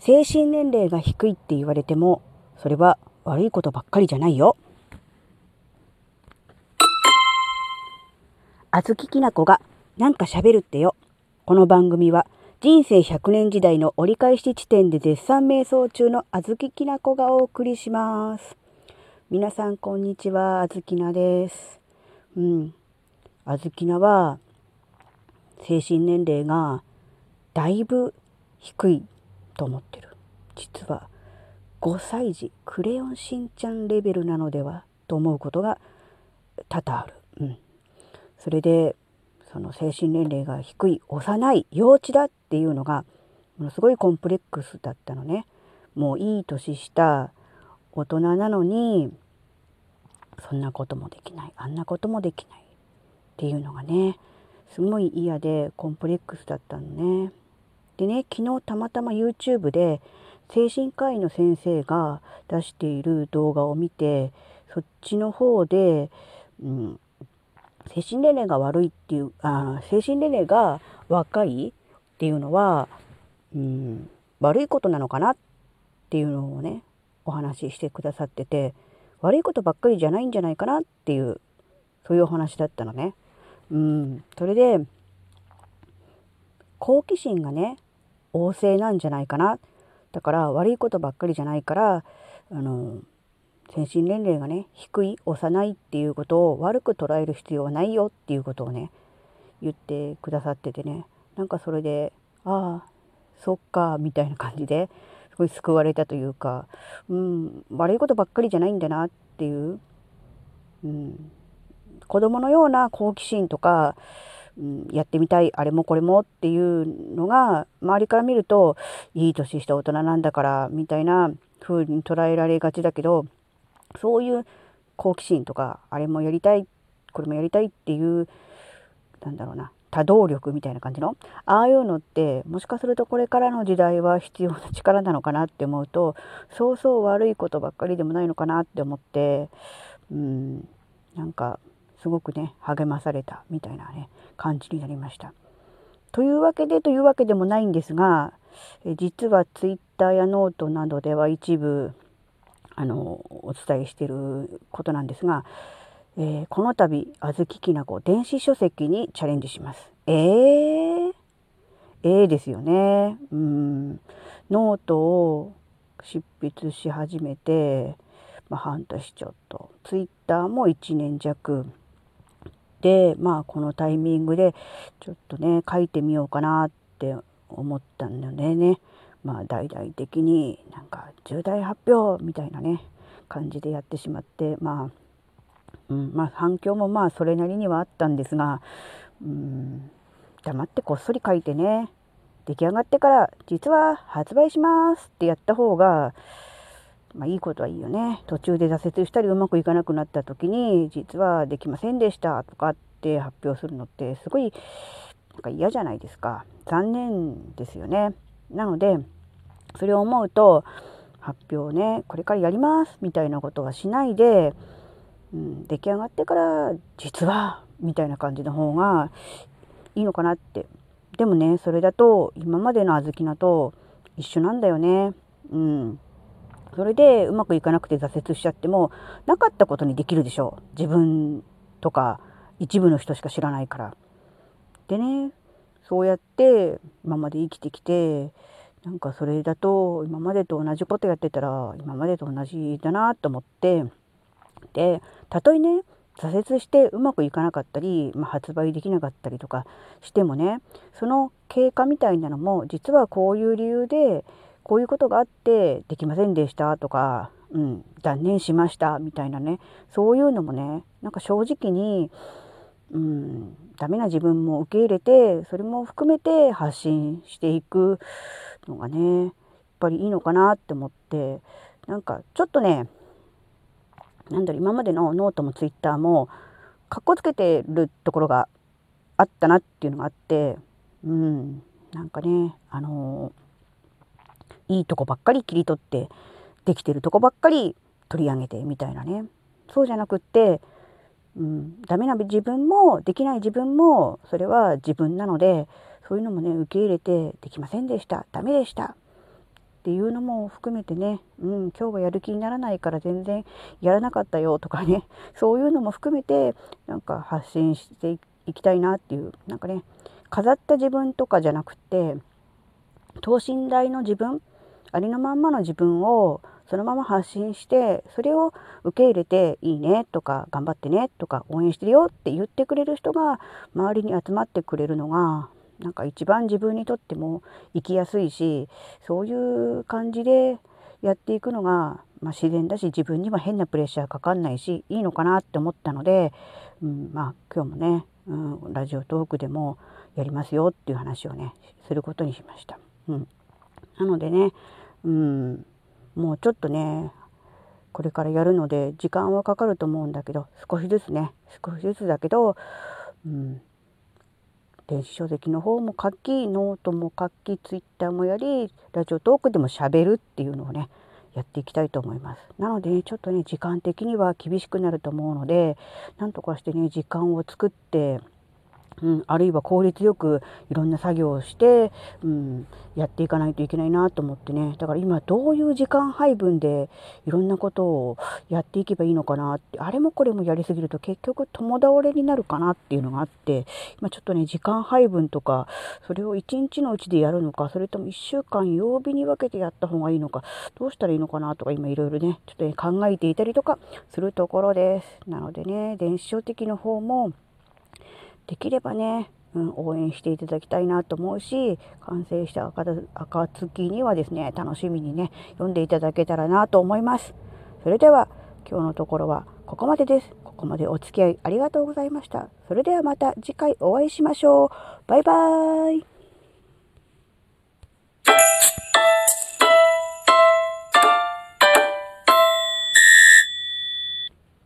精神年齢が低いって言われても、それは悪いことばっかりじゃないよ。あずききなこがなんか喋るってよ。この番組は人生100年時代の折り返し地点で絶賛瞑想中のあずききなこがお送りします。皆さんこんにちは、あずきなです。うん。あずきなは精神年齢がだいぶ低いと思ってる。実は5歳児クレヨンしんちゃんレベルなのではと思うことが多々ある。うん、それでその精神年齢が低い幼い幼稚だっていうのがものすごいコンプレックスだったのね。もういい年した大人なのにそんなこともできないあんなこともできないっていうのがねすごい嫌でコンプレックスだったのね。でね昨日たまたま YouTube で精神科医の先生が出している動画を見てそっちの方で、うん、精神年齢が悪いっていうあ精神年齢が若いっていうのは、うん、悪いことなのかなっていうのをねお話ししてくださってて悪いことばっかりじゃないんじゃないかなっていうそういうお話だったのね。うん、それで好奇心がね旺盛なんじゃないかな。だから悪いことばっかりじゃないからあの精神年齢がね低い幼いっていうことを悪く捉える必要はないよっていうことをね言ってくださっててね。なんかそれでああそっかみたいな感じですごい救われたというか、うん、悪いことばっかりじゃないんだなっていう、うん、子供のような好奇心とかうん、やってみたいあれもこれもっていうのが周りから見るといい年した大人なんだからみたいな風に捉えられがちだけどそういう好奇心とかあれもやりたいこれもやりたいっていうなんだろうな多動力みたいな感じのああいうのってもしかするとこれからの時代は必要な力なのかなって思うとそうそう悪いことばっかりでもないのかなって思ってうんなんかすごくね励まされたみたいなね感じになりました。というわけでというわけでもないんですが実はツイッターやノートなどでは一部あのお伝えしていることなんですが、えー、この度あずききなこ電子書籍にチャレンジします。えー、えー、ですよね。うんノートを執筆し始めて、まあ、半年ちょっとツイッターも1年弱でまあこのタイミングでちょっとね書いてみようかなって思ったんだよね。まあ大々的になんか重大発表みたいなね感じでやってしまってまあ、うん、まあ反響もまあそれなりにはあったんですが、うん、黙ってこっそり書いてね出来上がってから実は発売しますってやった方がまあ、いいことはいいよね。途中で挫折したりうまくいかなくなった時に実はできませんでしたとかって発表するのってすごいなんか嫌じゃないですか。残念ですよね。なのでそれを思うと発表ねこれからやりますみたいなことはしないで、うん、出来上がってから実はみたいな感じの方がいいのかなって。でもねそれだと今までの小豆菜と一緒なんだよね。うん。それでうまくいかなくて挫折しちゃってもなかったことにできるでしょう自分とか一部の人しか知らないから。でねそうやって今まで生きてきてなんかそれだと今までと同じことやってたら今までと同じだなと思ってでたとえね挫折してうまくいかなかったり、まあ、発売できなかったりとかしてもねその経過みたいなのも実はこういう理由でこういうことがあってできませんでしたとか、うん、断念しましたみたいなね。そういうのもねなんか正直に、うん、ダメな自分も受け入れてそれも含めて発信していくのがねやっぱりいいのかなって思ってなんかちょっとねなんだろ今までのノートもツイッターもかっこつけてるところがあったなっていうのがあってうんなんかねあのーいいとこばっかり切り取ってできてるとこばっかり取り上げてみたいなね。そうじゃなくって、うん、ダメな自分もできない自分もそれは自分なのでそういうのもね受け入れてできませんでしたダメでしたっていうのも含めてね、うん、今日はやる気にならないから全然やらなかったよとかね そういうのも含めてなんか発信していきたいなっていうなんかね飾った自分とかじゃなくて等身大の自分ありのまんまの自分をそのまま発信してそれを受け入れていいねとか頑張ってねとか応援してるよって言ってくれる人が周りに集まってくれるのがなんか一番自分にとっても生きやすいしそういう感じでやっていくのが、まあ、自然だし自分には変なプレッシャーかかんないしいいのかなって思ったので、うん、まあ今日もね、うん、ラジオトークでもやりますよっていう話をねすることにしました。うん、なのでね、うん、もうちょっとねこれからやるので時間はかかると思うんだけど少しずつね少しずつだけど、うん、電子書籍の方も書きノートも書きツイッターもやりラジオトークでもしゃべるっていうのをねやっていきたいと思います。なのでねちょっとね時間的には厳しくなると思うのでなんとかしてね時間を作ってうん、あるいは効率よくいろんな作業をして、うん、やっていかないといけないなと思ってねだから今どういう時間配分でいろんなことをやっていけばいいのかなってあれもこれもやりすぎると結局共倒れになるかなっていうのがあって今ちょっとね時間配分とかそれを1日のうちでやるのかそれとも1週間曜日に分けてやった方がいいのかどうしたらいいのかなとか今いろいろねちょっとね考えていたりとかするところです。なのでね電子書籍の方もできればね、うん、応援していただきたいなと思うし完成した暁にはですね楽しみにね読んでいただけたらなと思います。それでは今日のところはここまでです。ここまでお付き合いありがとうございました。それではまた次回お会いしましょう。バイバーイ。